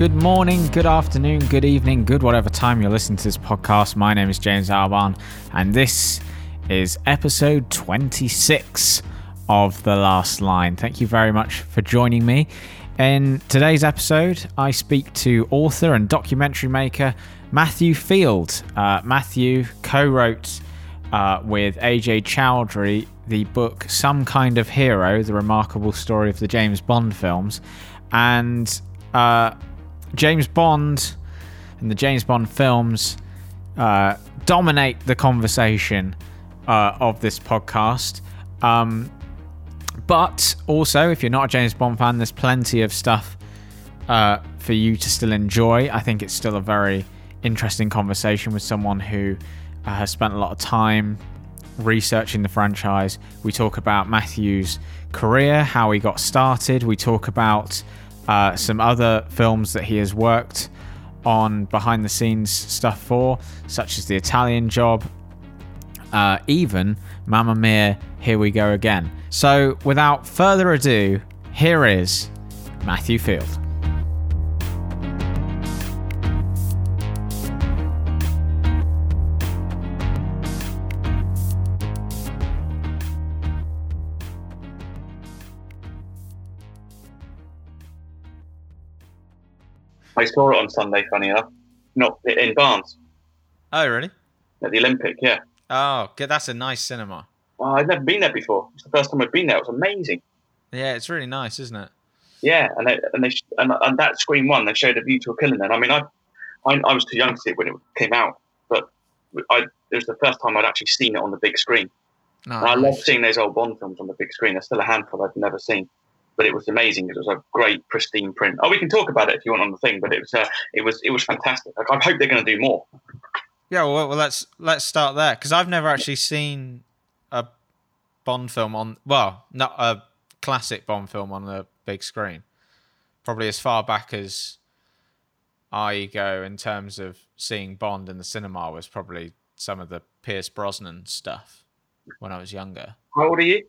Good morning, good afternoon, good evening, good whatever time you're listening to this podcast. My name is James Alban, and this is episode 26 of The Last Line. Thank you very much for joining me. In today's episode, I speak to author and documentary maker Matthew Field. Uh, Matthew co wrote uh, with Ajay Chowdhury the book Some Kind of Hero, the remarkable story of the James Bond films. And uh, James Bond and the James Bond films uh, dominate the conversation uh, of this podcast. Um, but also, if you're not a James Bond fan, there's plenty of stuff uh, for you to still enjoy. I think it's still a very interesting conversation with someone who uh, has spent a lot of time researching the franchise. We talk about Matthew's career, how he got started. We talk about uh, some other films that he has worked on behind the scenes stuff for, such as The Italian Job, uh, even Mamma Mia, Here We Go Again. So, without further ado, here is Matthew Field. I saw it on Sunday, funny enough. Not in Barnes. Oh, really? At the Olympic, yeah. Oh, that's a nice cinema. Well, I'd never been there before. It's the first time I've been there. It was amazing. Yeah, it's really nice, isn't it? Yeah, and they, and they and, and that screen one they showed a view to a killing. And I mean, I, I, I was too young to see it when it came out, but I it was the first time I'd actually seen it on the big screen. Oh, and I love seeing those old Bond films on the big screen. There's still a handful I've never seen but it was amazing because it was a great pristine print. Oh, we can talk about it if you want on the thing, but it was uh, it was it was fantastic. Like, I hope they're going to do more. Yeah, well, well, let's let's start there because I've never actually seen a Bond film on well, not a classic Bond film on the big screen. Probably as far back as I go in terms of seeing Bond in the cinema was probably some of the Pierce Brosnan stuff when I was younger. How old are you?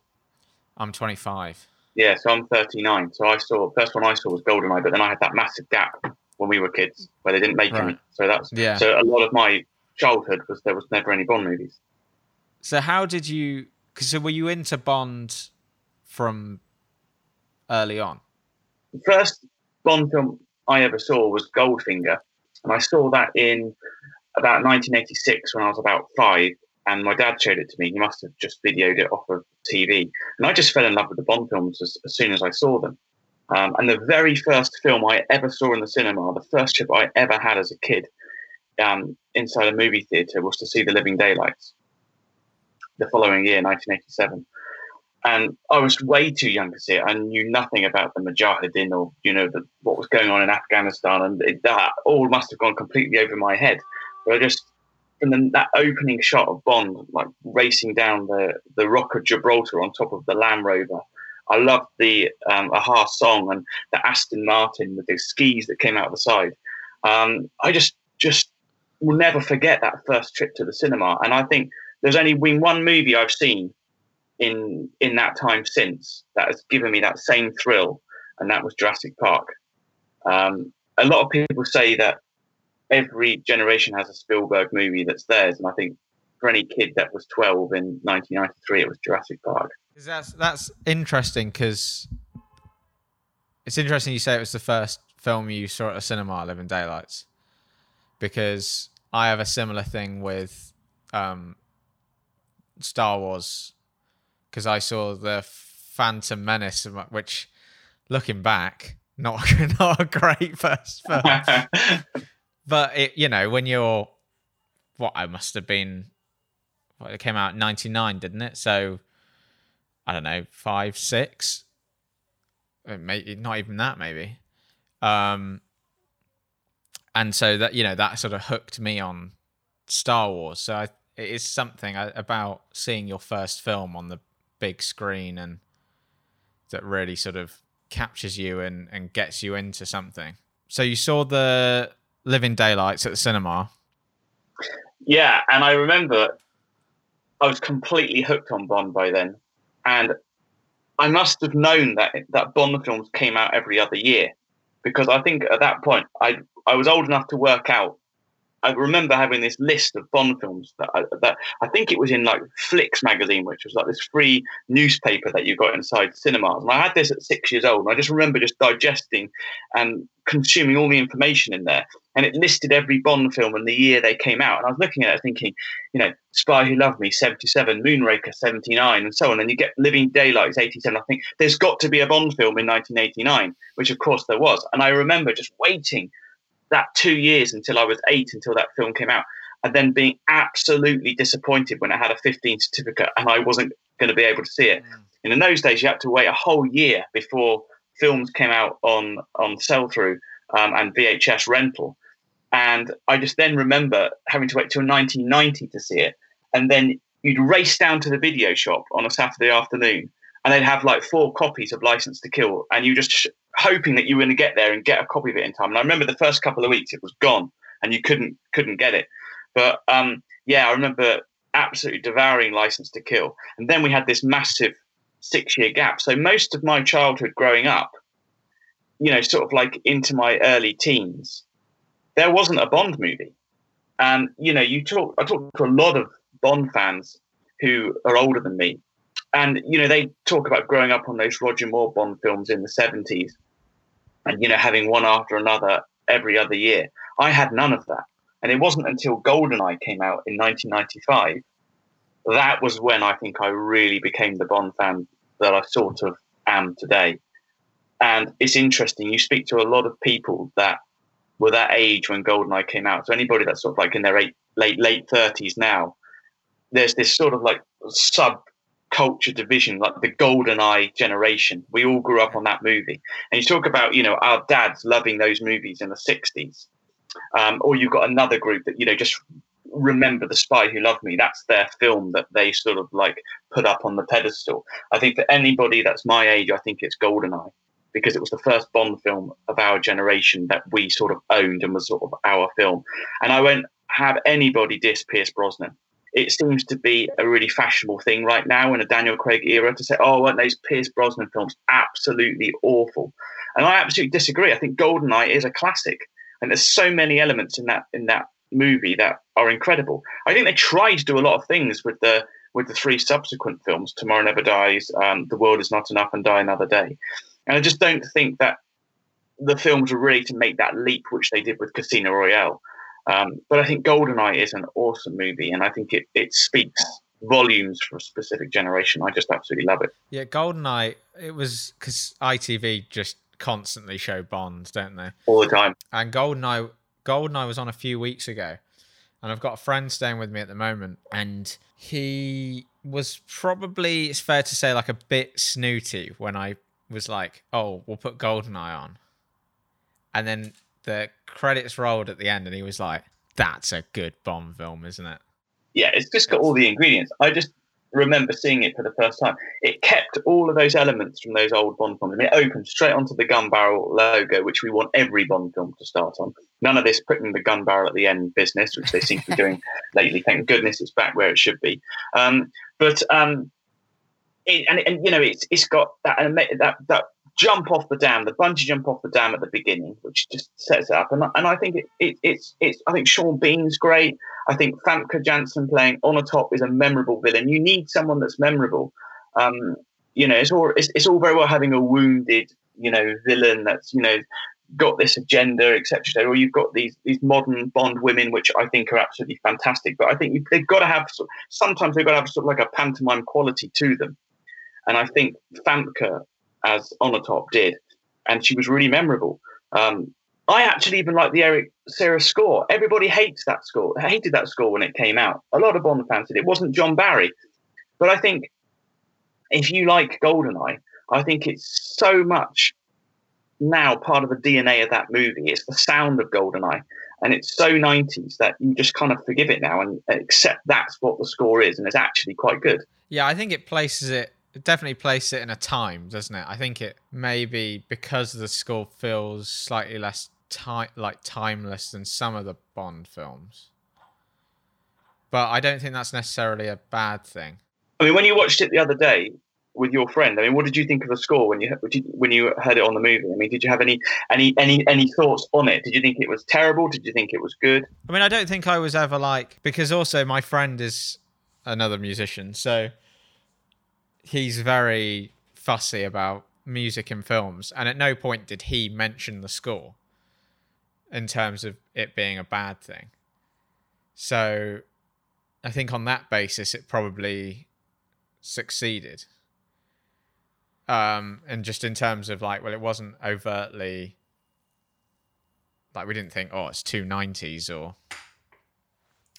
I'm 25. Yeah, so I'm 39. So I saw first one I saw was Goldeneye, but then I had that massive gap when we were kids where they didn't make right. any. So that's yeah. So a lot of my childhood was there was never any Bond movies. So how did you? Cause so were you into Bond from early on? The first Bond film I ever saw was Goldfinger, and I saw that in about 1986 when I was about five, and my dad showed it to me. He must have just videoed it off of TV, and I just fell in love with the Bond films as, as soon as I saw them. Um, and the very first film I ever saw in the cinema, the first trip I ever had as a kid um, inside a movie theater, was to see The Living Daylights. The following year, 1987, and I was way too young to see it. I knew nothing about the Mujahideen or you know the, what was going on in Afghanistan, and it, that all must have gone completely over my head. But I just and then that opening shot of Bond like racing down the the Rock of Gibraltar on top of the Land Rover. I loved the um, a-ha song and the Aston Martin with the skis that came out of the side. Um, I just just will never forget that first trip to the cinema. And I think there's only been one movie I've seen in in that time since that has given me that same thrill, and that was Jurassic Park. Um, a lot of people say that every generation has a Spielberg movie that's theirs, and I think for any kid that was 12 in 1993, it was Jurassic Park. That's that's interesting because it's interesting you say it was the first film you saw at a cinema, Living Daylights, because I have a similar thing with um, Star Wars because I saw the Phantom Menace, which, looking back, not not a great first film. but it, you know, when you're what I must have been, it came out ninety nine, didn't it? So I don't know, five, six, uh, maybe not even that, maybe. Um, and so that you know that sort of hooked me on Star Wars. So I, it is something about seeing your first film on the big screen and that really sort of captures you and, and gets you into something. So you saw the Living Daylights at the cinema. Yeah, and I remember I was completely hooked on Bond by then, and I must have known that that Bond films came out every other year because I think at that point I I was old enough to work out I remember having this list of Bond films that I, that I think it was in like Flicks magazine, which was like this free newspaper that you got inside cinemas. And I had this at six years old, and I just remember just digesting and consuming all the information in there. And it listed every Bond film and the year they came out. And I was looking at it thinking, you know, Spy Who Loved Me, 77, Moonraker, 79, and so on. And you get Living Daylights, 87. I think there's got to be a Bond film in 1989, which of course there was. And I remember just waiting that two years until I was eight, until that film came out, and then being absolutely disappointed when I had a 15 certificate and I wasn't going to be able to see it. Mm. And in those days, you had to wait a whole year before films came out on on sell through um, and VHS rental. And I just then remember having to wait till 1990 to see it, and then you'd race down to the video shop on a Saturday afternoon, and they'd have like four copies of License to Kill, and you just hoping that you were going to get there and get a copy of it in time. And I remember the first couple of weeks it was gone and you couldn't couldn't get it. But um, yeah, I remember absolutely devouring License to Kill. And then we had this massive six year gap. So most of my childhood growing up, you know, sort of like into my early teens, there wasn't a Bond movie. And you know, you talk I talk to a lot of Bond fans who are older than me and you know they talk about growing up on those Roger Moore Bond films in the seventies, and you know having one after another every other year. I had none of that, and it wasn't until Goldeneye came out in 1995 that was when I think I really became the Bond fan that I sort of am today. And it's interesting. You speak to a lot of people that were that age when Goldeneye came out. So anybody that's sort of like in their eight, late late thirties now, there's this sort of like sub culture division, like the golden eye generation. We all grew up on that movie. And you talk about, you know, our dads loving those movies in the 60s. Um, or you've got another group that, you know, just remember the spy who loved me. That's their film that they sort of like put up on the pedestal. I think for anybody that's my age, I think it's Goldeneye because it was the first Bond film of our generation that we sort of owned and was sort of our film. And I won't have anybody diss Pierce Brosnan it seems to be a really fashionable thing right now in a Daniel Craig era to say, oh, weren't those Pierce Brosnan films absolutely awful? And I absolutely disagree. I think Goldeneye is a classic, and there's so many elements in that in that movie that are incredible. I think they tried to do a lot of things with the with the three subsequent films, Tomorrow Never Dies, um, The World Is Not Enough, and Die Another Day. And I just don't think that the films were ready to make that leap, which they did with Casino Royale. Um, but I think Goldeneye is an awesome movie, and I think it, it speaks volumes for a specific generation. I just absolutely love it. Yeah, Goldeneye, it was because ITV just constantly show Bonds, don't they? All the time. And Goldeneye, Goldeneye was on a few weeks ago, and I've got a friend staying with me at the moment, and he was probably, it's fair to say, like a bit snooty when I was like, oh, we'll put Goldeneye on. And then the credits rolled at the end, and he was like, "That's a good Bond film, isn't it?" Yeah, it's just got all the ingredients. I just remember seeing it for the first time. It kept all of those elements from those old Bond films. I mean, it opened straight onto the gun barrel logo, which we want every Bond film to start on. None of this putting the gun barrel at the end business, which they seem to be doing lately. Thank goodness it's back where it should be. Um, but um, it, and, and you know, it's it's got that that that jump off the dam, the bungee jump off the dam at the beginning, which just sets it up. And, and I think it, it, it's it's I think Sean Bean's great. I think Famke Janssen playing Onatopp is a memorable villain. You need someone that's memorable. Um, you know, it's all it's, it's all very well having a wounded, you know, villain that's you know got this agenda, etc. Or you've got these these modern Bond women, which I think are absolutely fantastic. But I think they've got to have sometimes they've got to have sort of like a pantomime quality to them. And I think Famke as Onatopp did, and she was really memorable. Um, I actually even like the Eric Serra score. Everybody hates that score, hated that score when it came out. A lot of Bond fans did. It wasn't John Barry, but I think if you like Goldeneye, I think it's so much now part of the DNA of that movie. It's the sound of Goldeneye, and it's so 90s that you just kind of forgive it now and accept that's what the score is, and it's actually quite good. Yeah, I think it places it it definitely places it in a time, doesn't it? I think it maybe because the score feels slightly less time like timeless than some of the Bond films. But I don't think that's necessarily a bad thing. I mean, when you watched it the other day, with your friend. I mean, what did you think of the score when you when you heard it on the movie? I mean, did you have any any any any thoughts on it? Did you think it was terrible? Did you think it was good? I mean, I don't think I was ever like because also my friend is another musician, so he's very fussy about music in films, and at no point did he mention the score in terms of it being a bad thing. So I think on that basis, it probably succeeded. Um, and just in terms of like, well, it wasn't overtly like we didn't think, oh, it's two nineties or.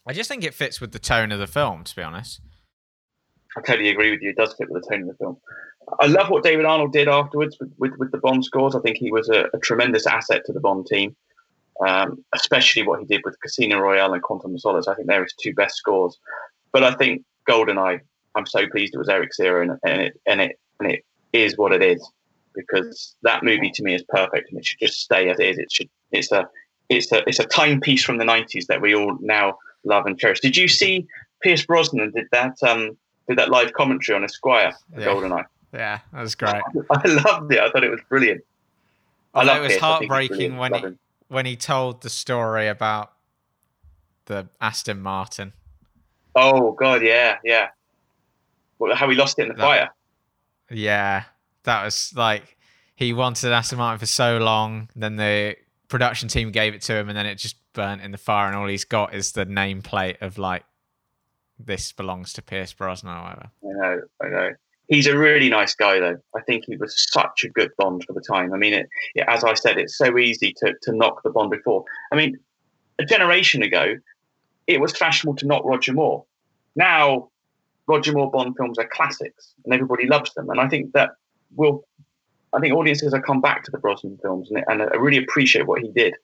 I just think it fits with the tone of the film, to be honest. I totally agree with you. It does fit with the tone of the film. I love what David Arnold did afterwards with, with, with the Bond scores. I think he was a, a tremendous asset to the Bond team, um, especially what he did with Casino Royale and Quantum of Solace. I think they're his two best scores. But I think GoldenEye, I'm so pleased it was Eric Serra and, and it and it and it is what it is because that movie to me is perfect and it should just stay as it is. It should it's a it's a it's a timepiece from the 90s that we all now love and cherish. Did you see Pierce Brosnan did that um did that live commentary on Esquire, yeah. GoldenEye? Yeah, that was great. I loved it. I thought it was brilliant. I it was Pierce. heartbreaking when he, when he told the story about the Aston Martin. Oh God, yeah, yeah. Well, how he lost it in the that, fire. Yeah, that was like he wanted an Aston Martin for so long. Then the production team gave it to him, and then it just burnt in the fire, and all he's got is the nameplate of like this belongs to Pierce Brosnan or. I know, I know. He's a really nice guy, though. I think he was such a good Bond for the time. I mean, it, it, as I said, it's so easy to, to knock the Bond before. I mean, a generation ago, it was fashionable to knock Roger Moore. Now, Roger Moore Bond films are classics, and everybody loves them. And I think that will, I think audiences have come back to the Brosnan films and, and really appreciate what he did.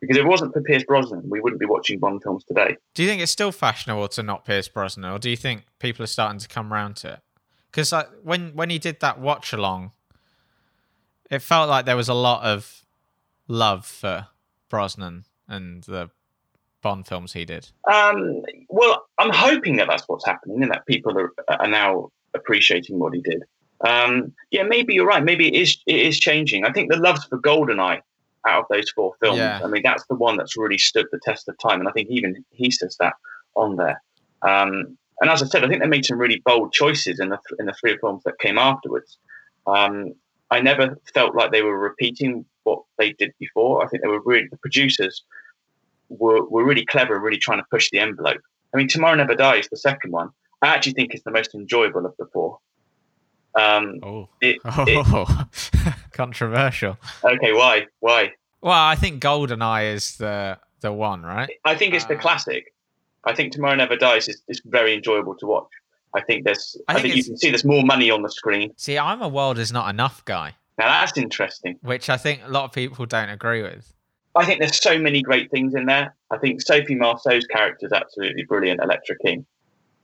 Because if it wasn't for Pierce Brosnan, we wouldn't be watching Bond films today. Do you think it's still fashionable to not Pierce Brosnan, or do you think people are starting to come around to it? Because like, when when he did that watch along, it felt like there was a lot of love for Brosnan and the Bond films he did. Um, well, I'm hoping that that's what's happening, and that people are, are now appreciating what he did. Um, yeah, maybe you're right. Maybe it is it is changing. I think the love for Goldeneye out of those four films. Yeah. I mean, that's the one that's really stood the test of time, and I think even he says that on there. Um, and as I said, I think they made some really bold choices in the in the three films that came afterwards. Um, I never felt like they were repeating what they did before. I think they were really the producers were were really clever, really trying to push the envelope. I mean, Tomorrow Never Dies, the second one, I actually think is the most enjoyable of the four. Um, oh, it, oh. It, controversial. Okay, why? Why? Well, I think GoldenEye is the the one, right? I think it's uh, the classic. I think Tomorrow Never Dies is, is very enjoyable to watch. I think there's. I, I think, think you can see there's more money on the screen. See, I'm a world is not enough guy. Now that's interesting. Which I think a lot of people don't agree with. I think there's so many great things in there. I think Sophie Marceau's character is absolutely brilliant, Elektra King.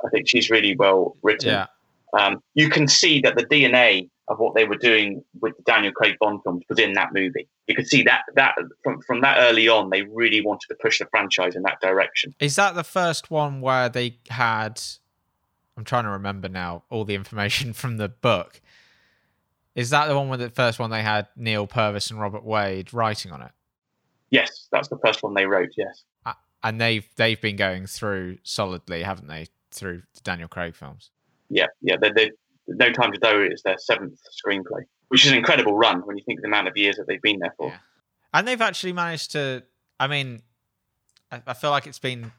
I think she's really well written. Yeah um, you can see that the DNA of what they were doing with the Daniel Craig Bond films was in that movie. You could see that that from from that early on, they really wanted to push the franchise in that direction. Is that the first one where they had? I'm trying to remember now all the information from the book. Is that the one with the first one they had Neil Purvis and Robert Wade writing on it? Yes, that's the first one they wrote. Yes, and they've they've been going through solidly, haven't they, through the Daniel Craig films? Yeah, yeah, they they No Time to Die is their seventh screenplay, which is an incredible run when you think of the amount of years that they've been there for. Yeah. And they've actually managed to. I mean, I, I feel like it's been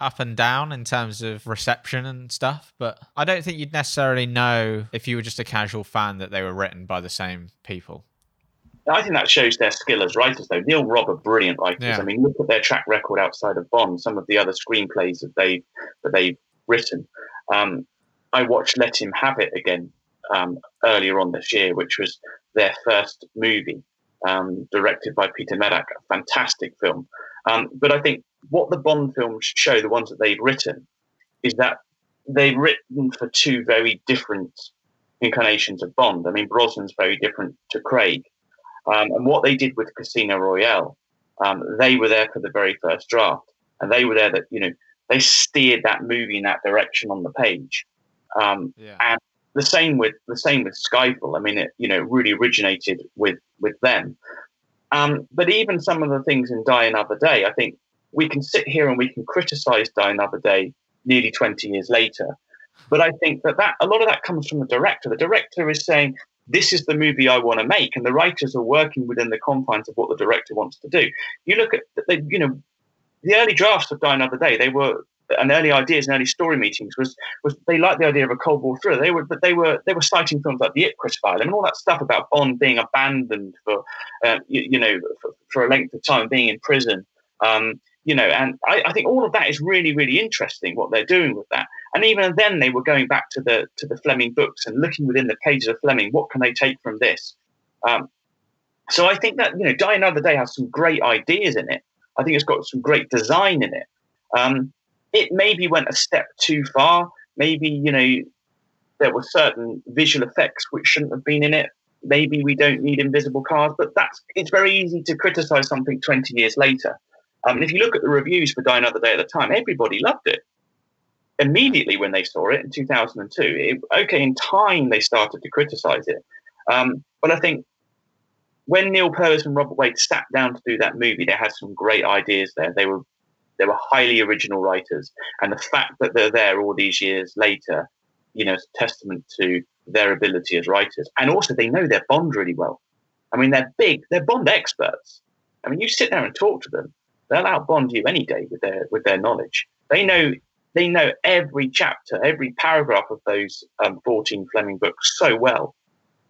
up and down in terms of reception and stuff, but I don't think you'd necessarily know if you were just a casual fan that they were written by the same people. I think that shows their skill as writers, though. Neil Robb are brilliant writers. Yeah. I mean, look at their track record outside of Bond. Some of the other screenplays that they that they've written. Um, I watched Let Him Have It again um, earlier on this year, which was their first movie, um, directed by Peter Medak, a fantastic film. Um, but I think what the Bond films show, the ones that they've written, is that they've written for two very different incarnations of Bond. I mean, Brosnan's very different to Craig. Um, and what they did with Casino Royale, um, they were there for the very first draft. And they were there that, you know, they steered that movie in that direction on the page. Um, yeah. And the same with the same with Skyfall. I mean, it you know really originated with with them. Um, but even some of the things in Die Another Day, I think we can sit here and we can criticize Die Another Day nearly 20 years later. But I think that, that a lot of that comes from the director. The director is saying, this is the movie I want to make. And the writers are working within the confines of what the director wants to do. You look at, the, you know, the early drafts of Die Another Day, they were and early ideas and early story meetings was was they liked the idea of a Cold War thriller. They were but they were they were citing films like the Ipcress File and all that stuff about Bond being abandoned for uh, you, you, know for, for, a length of time, being in prison. Um, you know, and I, I, think all of that is really, really interesting what they're doing with that. And even then, they were going back to the to the Fleming books and looking within the pages of Fleming. What can they take from this? Um, so I think that you know, Die Another Day has some great ideas in it. I think it's got some great design in it. Um, it maybe went a step too far. Maybe, you know, there were certain visual effects which shouldn't have been in it. Maybe we don't need invisible cars, but that's it's very easy to criticize something 20 years later. Um, and if you look at the reviews for Die Another Day at the time, everybody loved it. Immediately when they saw it in 2002, it, okay, in time they started to criticize it. Um, but I think when Neil Purvis and Robert Wade sat down to do that movie, they had some great ideas there. They were they were highly original writers, and the fact that they're there all these years later, you know, is a testament to their ability as writers. And also, they know their Bond really well. I mean, they're big, they're Bond experts. I mean, you sit there and talk to them, they'll outbond you any day with their with their knowledge. They know they know every chapter, every paragraph of those um, 14 Fleming books so well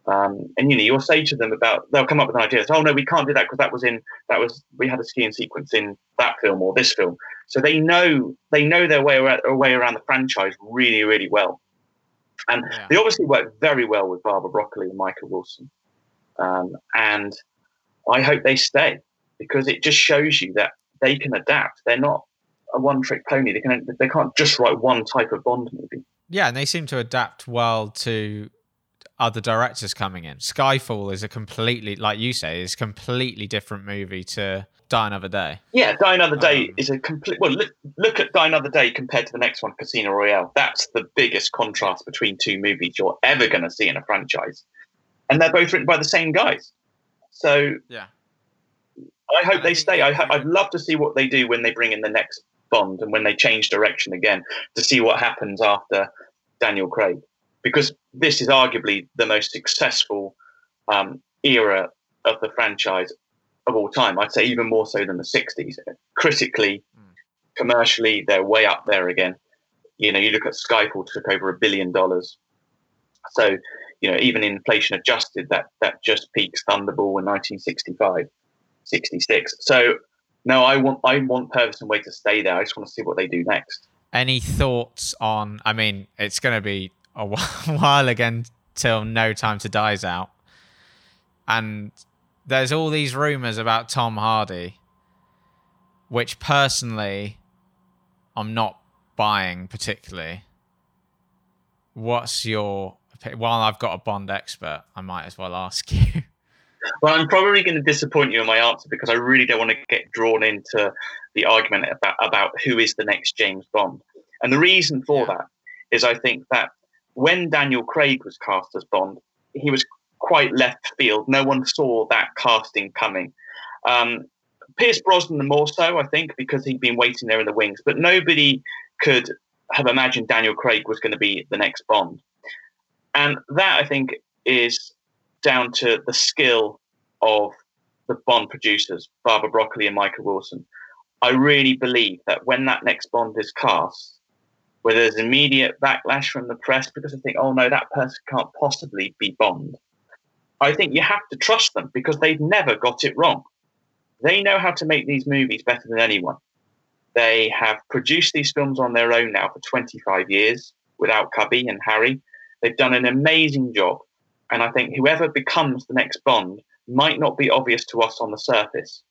um, and you know, you'll say to them about they'll come up with ideas. Oh no, we can't do that because that was in that was we had a skiing sequence in that film or this film. So they know they know their way around, way around the franchise really really well, and yeah. they obviously work very well with Barbara Broccoli and Michael Wilson. Um, and I hope they stay because it just shows you that they can adapt. They're not a one trick pony. They can they can't just write one type of Bond movie. Yeah, and they seem to adapt well to other directors coming in. Skyfall is a completely, like you say, is completely different movie to Die Another Day. Yeah, Die Another Day um, is a complete. Well, look, look at Die Another Day compared to the next one, Casino Royale. That's the biggest contrast between two movies you're ever going to see in a franchise, and they're both written by the same guys. So yeah, I hope they stay. I, I'd love to see what they do when they bring in the next Bond and when they change direction again to see what happens after Daniel Craig because this is arguably the most successful um, era of the franchise of all time. I'd say even more so than the 60s. Critically, mm. commercially, they're way up there again. You know, you look at Skyfall took over a billion dollars. So, you know, even inflation adjusted, that that just peaks Thunderball in 1965, 66. So, no, I want I want Purvis and Wade to stay there. I just want to see what they do next. Any thoughts on? I mean, it's going to be a while again till No Time to Die's out. And there's all these rumors about Tom Hardy, which personally I'm not buying particularly. What's your while I've got a Bond expert, I might as well ask you. Well, I'm probably going to disappoint you in my answer because I really don't want to get drawn into the argument about, about who is the next James Bond. And the reason for that is I think that when Daniel Craig was cast as Bond, he was quite left field. No one saw that casting coming. Um, Pierce Brosnan the more so, I think, because he'd been waiting there in the wings. But nobody could have imagined Daniel Craig was going to be the next Bond. And that, I think, is down to the skill of the Bond producers, Barbara Broccoli and Michael Wilson. I really believe that when that next Bond is cast, where there's immediate backlash from the press because they think, oh no, that person can't possibly be Bond. I think you have to trust them because they've never got it wrong. They know how to make these movies better than anyone. They have produced these films on their own now for 25 years without Cubby and Harry. They've done an amazing job. And I think whoever becomes the next Bond might not be obvious to us on the surface.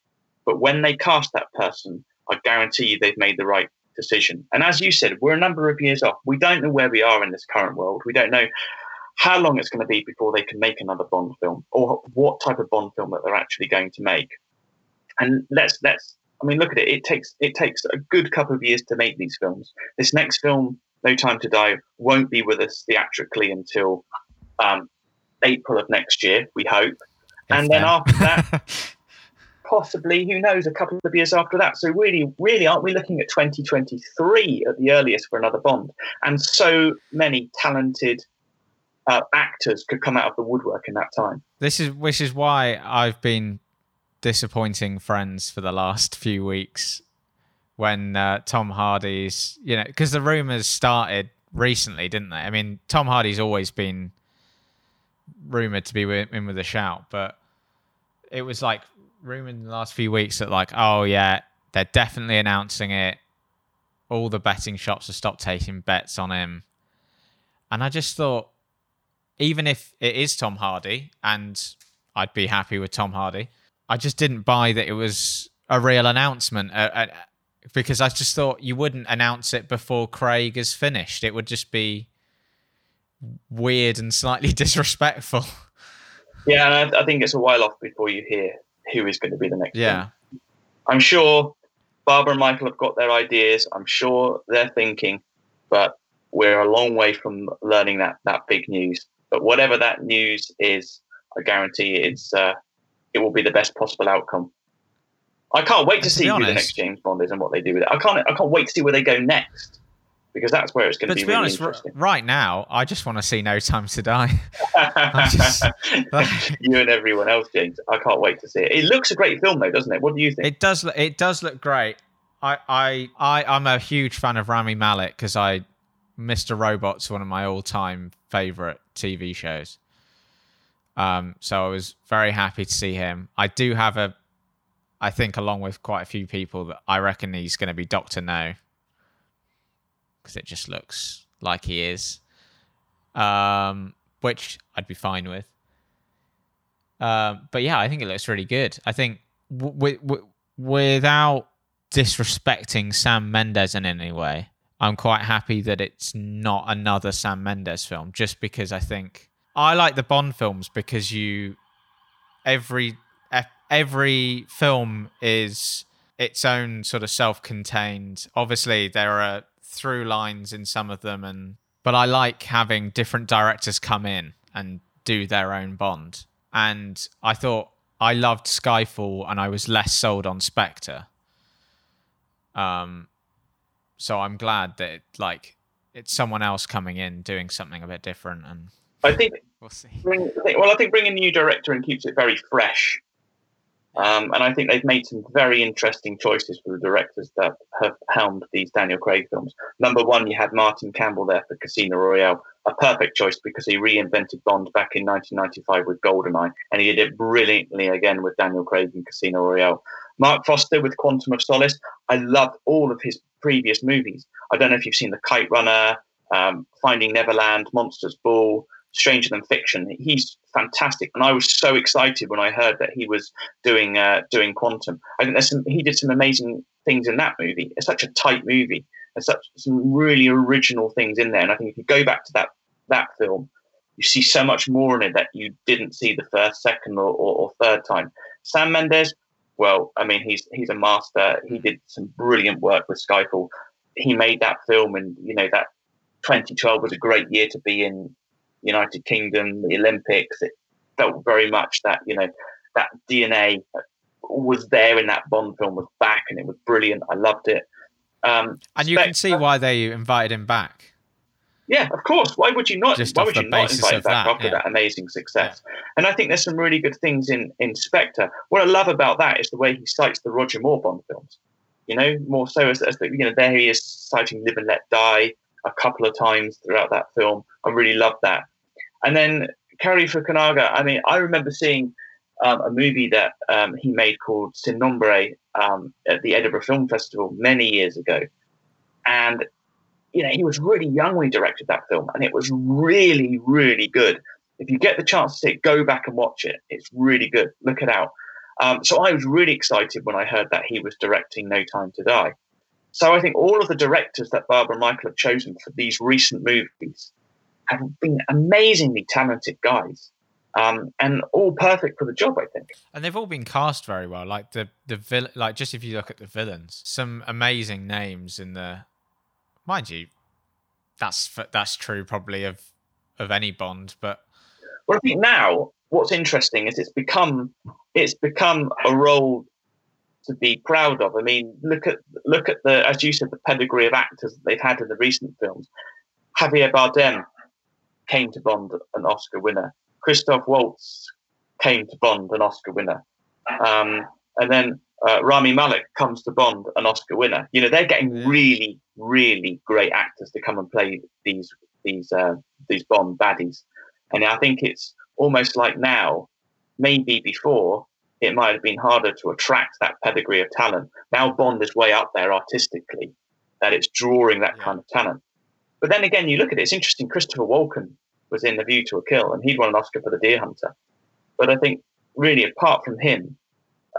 But when they cast that person, I guarantee you they've made the right decision. And as you said, we're a number of years off. We don't know where we are in this current world. We don't know how long it's going to be before they can make another Bond film or what type of Bond film that they're actually going to make. And let's let's I mean look at it. It takes it takes a good couple of years to make these films. This next film No Time to Die won't be with us theatrically until um, April of next year, we hope. If and then, then after that, possibly, who knows, a couple of years after that. So, really, really, aren't we looking at 2023 at the earliest for another Bond? And so many talented uh, actors could come out of the woodwork in that time. This is which is why I've been disappointing friends for the last few weeks when uh, Tom Hardy's, you know, because the rumors started recently, didn't they? I mean, Tom Hardy's always been rumored to be in with a shout, but it was like rumored in the last few weeks that like, oh yeah, they're definitely announcing it. All the betting shops have stopped taking bets on him, and I just thought, even if it is Tom Hardy, and I'd be happy with Tom Hardy, I just didn't buy that it was a real announcement. Uh, uh, because I just thought you wouldn't announce it before Craig is finished. It would just be weird and slightly disrespectful. Yeah, I think it's a while off before you hear who is going to be the next. Yeah. I'm sure Barbara and Michael have got their ideas. I'm sure they're thinking, but we're a long way from learning that that big news. But whatever that news is, I guarantee it's uh, it will be the best possible outcome. I can't wait to, to see who the next James Bond is and what they do with it. I can't. I can't wait to see where they go next because that's where it's going to be. But to be really honest, right now, I just want to see No Time to Die. just, like... you and everyone else, James. I can't wait to see it. It looks a great film, though, doesn't it? What do you think? It does. It does look great. I, I, I, I'm a huge fan of Rami Malek because I, Mr. Robot's one of my all-time favorite TV shows. Um, so I was very happy to see him. I do have a I think, along with quite a few people, that I reckon he's going to be Doctor No because it just looks like he is, um, which I'd be fine with. Um, but yeah, I think it looks really good. I think w- w- without disrespecting Sam Mendes in any way, I'm quite happy that it's not another Sam Mendes film. Just because I think I like the Bond films because you every every film is its own sort of self-contained. Obviously, there are through lines in some of them, and but I like having different directors come in and do their own Bond. And I thought I loved Skyfall, and I was less sold on Spectre. Um, so I'm glad that it, like it's someone else coming in doing something a bit different, and I think we'll see. Bring, well, I think bringing a new director and keeps it very fresh um, and I think they've made some very interesting choices for the directors that have helmed these Daniel Craig films. Number one, you had Martin Campbell there for Casino Royale, a perfect choice because he reinvented Bond back in 1995 with GoldenEye, and he did it brilliantly again with Daniel Craig in Casino Royale. Marc Forster with Quantum of Solace. I loved all of his previous movies. I don't know if you've seen The Kite Runner, um, Finding Neverland, Monsters Ball. Stranger Than Fiction. He's fantastic, and I was so excited when I heard that he was doing uh, doing Quantum. I think there's some, he did some amazing things in that movie. It's such a tight movie. There's such some really original things in there, and I think if you go back to that that film, you see so much more in it that you didn't see the first, second, or, or, or third time. Sam Mendes, well, I mean, he's he's a master. He did some brilliant work with Skyfall. He made that film, and you know that 2012 was a great year to be in United Kingdom, the Olympics. It felt very much that you know that DNA was there in that Bond film was back, and it was brilliant. I loved it. Um, and you Spectre, can see why they invited him back. Yeah, of course. Why would you not? Just why would you not invite him back that, after yeah. that amazing success? Yeah. And I think there's some really good things in in Spectre. What I love about that is the way he cites the Roger Moore Bond films. You know, more so as, as the, you know, there he is citing Live and Let Die a couple of times throughout that film. I really love that. And then Cary Fukunaga, I mean, I remember seeing um, a movie that um, he made called Sin Nombre um, at the Edinburgh Film Festival many years ago. And, you know, he was really young when he directed that film, and it was really, really good. If you get the chance to see it, go back and watch it. It's really good. Look it out. Um, so I was really excited when I heard that he was directing No Time to Die. So I think all of the directors that Barbara and Michael have chosen for these recent movies have been amazingly talented guys. Um, and all perfect for the job, I think. And they've all been cast very well. Like the the like just if you look at the villains, some amazing names in the, mind you, that's that's true probably of of any Bond, but well, I think now what's interesting is it's become it's become a role to be proud of. I mean, look at look at the as you said the pedigree of actors that they've had in the recent films. Javier Bardem came to Bond an Oscar winner. Christoph Waltz came to Bond an Oscar winner. Um, and then uh, Rami Malek comes to Bond an Oscar winner. You know, they're getting really, really great actors to come and play these these uh, these Bond baddies. And I think it's almost like now, maybe before, it might have been harder to attract that pedigree of talent. Now Bond is way up there artistically, that it's drawing that yeah. kind of talent. But then again, you look at it, it's interesting. Christopher Walken was in The View to a Kill, and he'd won an Oscar for The Deer Hunter. But I think, really, apart from him,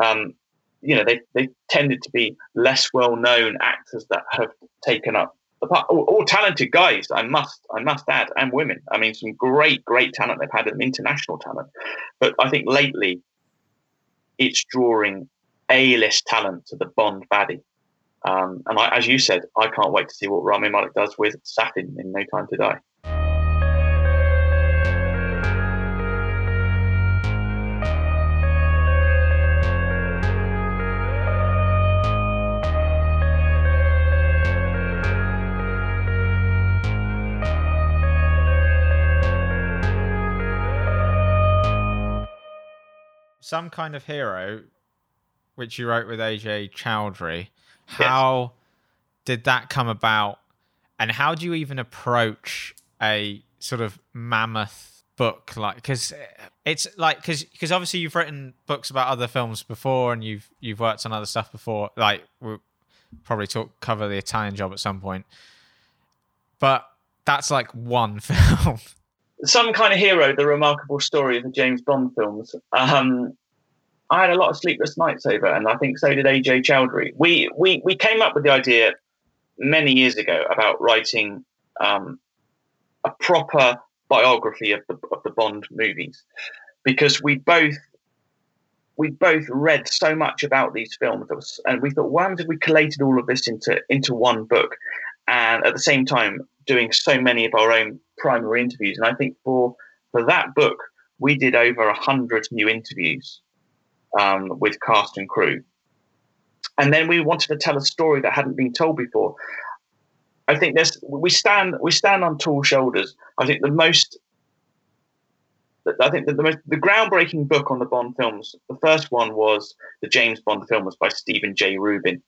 um, you know, they they tended to be less well known actors that have taken up apart, all, all, talented guys. I must I must add, and women. I mean, some great great talent they've had, an international talent. But I think lately, it's drawing A list talent to the Bond baddie. Um, and I, as you said, I can't wait to see what Rami Malek does with Safin in No Time to Die. Some Kind of Hero, which you wrote with Ajay Chowdhury, how yes. did that come about? And how do you even approach a sort of mammoth book like because it's like because because obviously you've written books about other films before and you've you've worked on other stuff before like we'll probably talk cover the italian job at some point but that's like one film some kind of hero, the remarkable story of the James Bond films. Um, I had a lot of sleepless nights over, and I think so did Ajay Chowdhury. We we we came up with the idea many years ago about writing um, a proper biography of the of the Bond movies because we both we both read so much about these films, and we thought, why haven't we collated all of this into into one book, and at the same time doing so many of our own primary interviews. And I think for for that book, we did over a hundred new interviews um, with cast and crew, and then we wanted to tell a story that hadn't been told before. I think there's we stand we stand on tall shoulders. I think the most I think the, the, most, the groundbreaking book on the Bond films, the first one was the James Bond film was by Steven Jay Rubin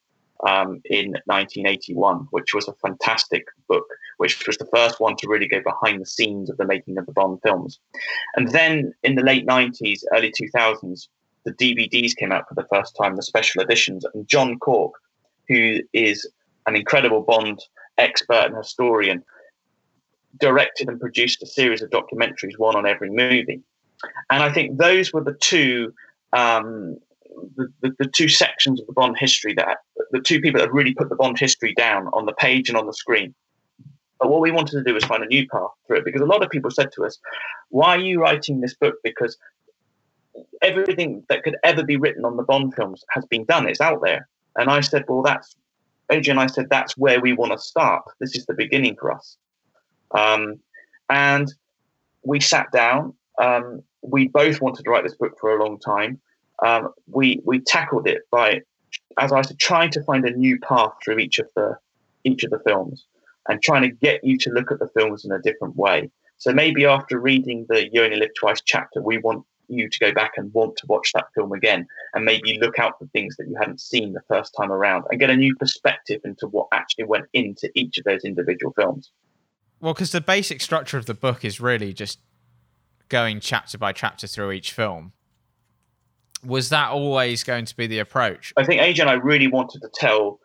um, in 1981, which was a fantastic book, which was the first one to really go behind the scenes of the making of the Bond films. And then in the late 90s, early 2000s, the DVDs came out for the first time, the special editions. And John Cork, who is an incredible Bond expert and historian, directed and produced a series of documentaries, one on every movie. And I think those were the two um, the, the, the, two sections of the Bond history that the two people that really put the Bond history down on the page and on the screen. But what we wanted to do was find a new path through it because a lot of people said to us, "Why are you writing this book?" Because everything that could ever be written on the Bond films has been done. It's out there. And I said, "Well, that's." AJ and I said, "That's where we want to start. This is the beginning for us." Um, and we sat down. Um, we both wanted to write this book for a long time um, we we tackled it by, as I said, trying to find a new path through each of the each of the films, and trying to get you to look at the films in a different way. So maybe after reading the You Only Live Twice chapter, we want you to go back and want to watch that film again, and maybe look out for things that you hadn't seen the first time around, and get a new perspective into what actually went into each of those individual films. Well, because the basic structure of the book is really just going chapter by chapter through each film was that always going to be the approach? I think AJ and I really wanted to tell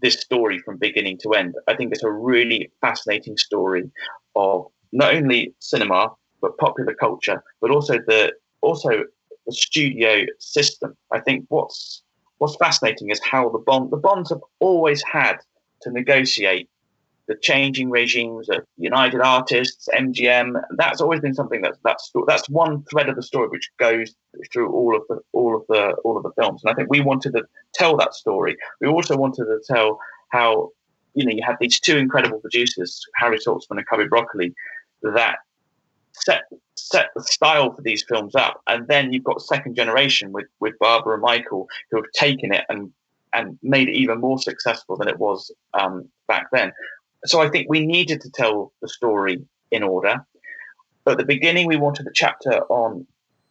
this story from beginning to end. I think it's a really fascinating story of not only cinema but popular culture, but also the also the studio system. I think what's what's fascinating is how the bond the bonds have always had to negotiate the changing regimes of United Artists, MGM. That's always been something that's that's that's one thread of the story which goes through all of the all of the all of the films. And I think we wanted to tell that story. We also wanted to tell how you know, you had these two incredible producers, Harry Saltzman and Cubby Broccoli, that set set the style for these films up. And then you've got second generation with with Barbara and Michael who have taken it and and made it even more successful than it was um, back then. So I think we needed to tell the story in order. At the beginning, we wanted a chapter on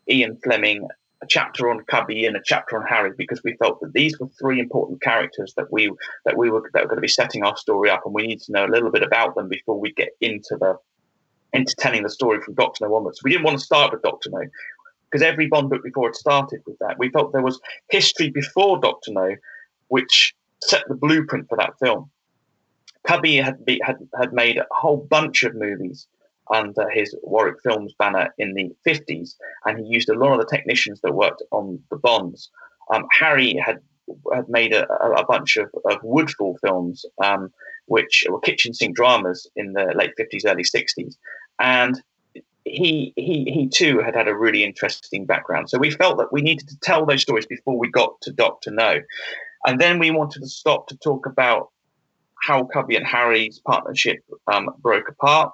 Ian Fleming, a chapter on Cubby, and a chapter on Harry because we felt that these were three important characters that we that we were that were going to be setting our story up, and we need to know a little bit about them before we get into the into telling the story from Doctor No onwards. We didn't want to start with Doctor No because every Bond book before it started with that. We felt there was history before Doctor No, which set the blueprint for that film. Cubby had, be, had had made a whole bunch of movies under his Warwick Films banner in the 50s, and he used a lot of the technicians that worked on the Bonds. Um, Harry had had made a, a bunch of, of Woodfall films, um, which were kitchen sink dramas in the late 50s, early 60s, and he he he too had had a really interesting background. So we felt that we needed to tell those stories before we got to Doctor No, and then we wanted to stop to talk about how Cubby and Harry's partnership um, broke apart.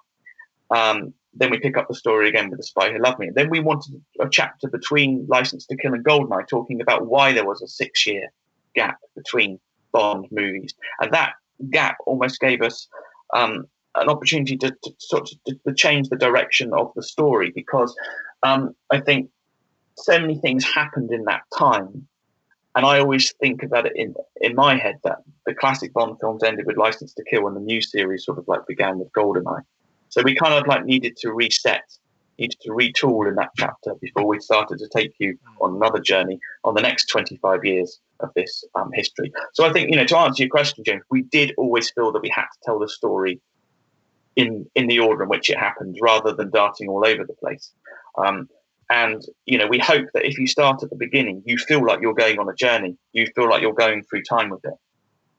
Um, then we pick up the story again with The Spy Who Loved Me. Then we wanted a chapter between Licence to Kill and Goldeneye talking about why there was a six year gap between Bond movies. And that gap almost gave us um, an opportunity to, to sort of to, to, change the direction of the story because um, I think so many things happened in that time and I always think about it in in my head that the classic Bond films ended with Licence to Kill, and the new series sort of like began with Goldeneye. So we kind of like needed to reset, needed to retool in that chapter before we started to take you on another journey on the next 25 years of this um, history. So I think you know to answer your question, James, we did always feel that we had to tell the story in in the order in which it happened, rather than darting all over the place. Um, and you know, we hope that if you start at the beginning, you feel like you're going on a journey. You feel like you're going through time with it.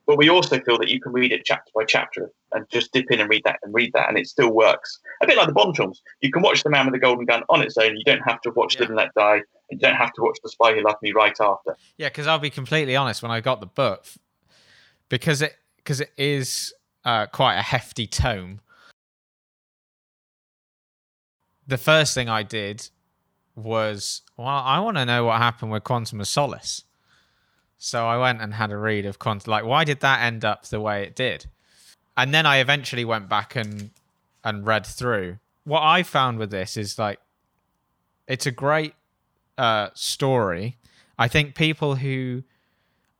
But we also feel that you can read it chapter by chapter and just dip in and read that and read that, and it still works. A bit like the Bond films. You can watch The Man with the Golden Gun on its own. You don't have to watch yeah. Live and Let Die. You don't have to watch The Spy Who Loved Me right after. Yeah, because I'll be completely honest. When I got the book, because it because it is uh, quite a hefty tome. The first thing I did was well, I want to know what happened with Quantum of Solace. So I went and had a read of Quantum. Like, why did that end up the way it did? And then I eventually went back and and read through. What I found with this is like, it's a great uh, story. I think people who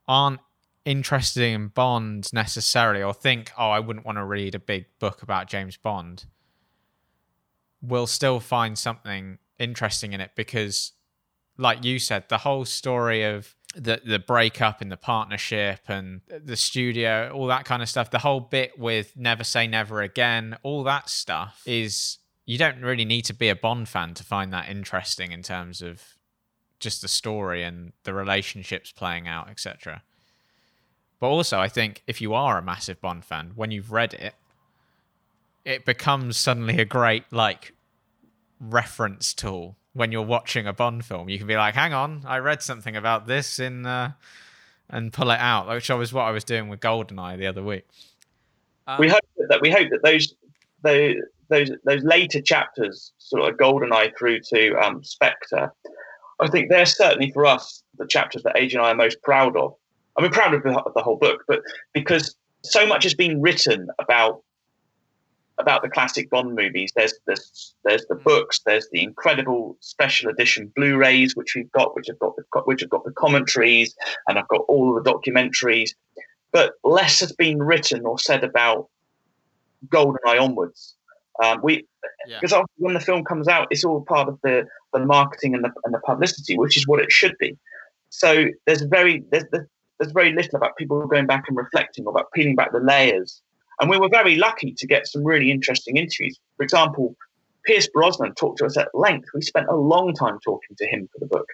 aren't interested in Bond necessarily, or think, oh, I wouldn't want to read a big book about James Bond, will still find something interesting in it because, like you said, the whole story of the the breakup in the partnership and the studio, all that kind of stuff, the whole bit with Never Say Never Again, all that stuff is you don't really need to be a Bond fan to find that interesting in terms of just the story and the relationships playing out, etc. But also, I think if you are a massive Bond fan, when you've read it, it becomes suddenly a great like reference tool when you're watching a Bond film. You can be like, "Hang on, I read something about this in," uh, and pull it out, which was what I was doing with Goldeneye the other week. Um, we hope that we hope that those those those those later chapters, sort of Goldeneye through to um, Spectre, I think they're certainly for us the chapters that AJ and I are most proud of. I mean, proud of the, of the whole book, but because so much has been written about about the classic Bond movies. There's there's there's the books. There's the incredible special edition Blu-rays which we've got, which have got the which have got the commentaries, and I've got all of the documentaries. But less has been written or said about GoldenEye onwards. Um, we because yeah. when the film comes out, it's all part of the the marketing and the and the publicity, which is what it should be. So there's very there's there's very little about people going back and reflecting, or about peeling back the layers and we were very lucky to get some really interesting interviews. For example, Pierce Brosnan talked to us at length. We spent a long time talking to him for the book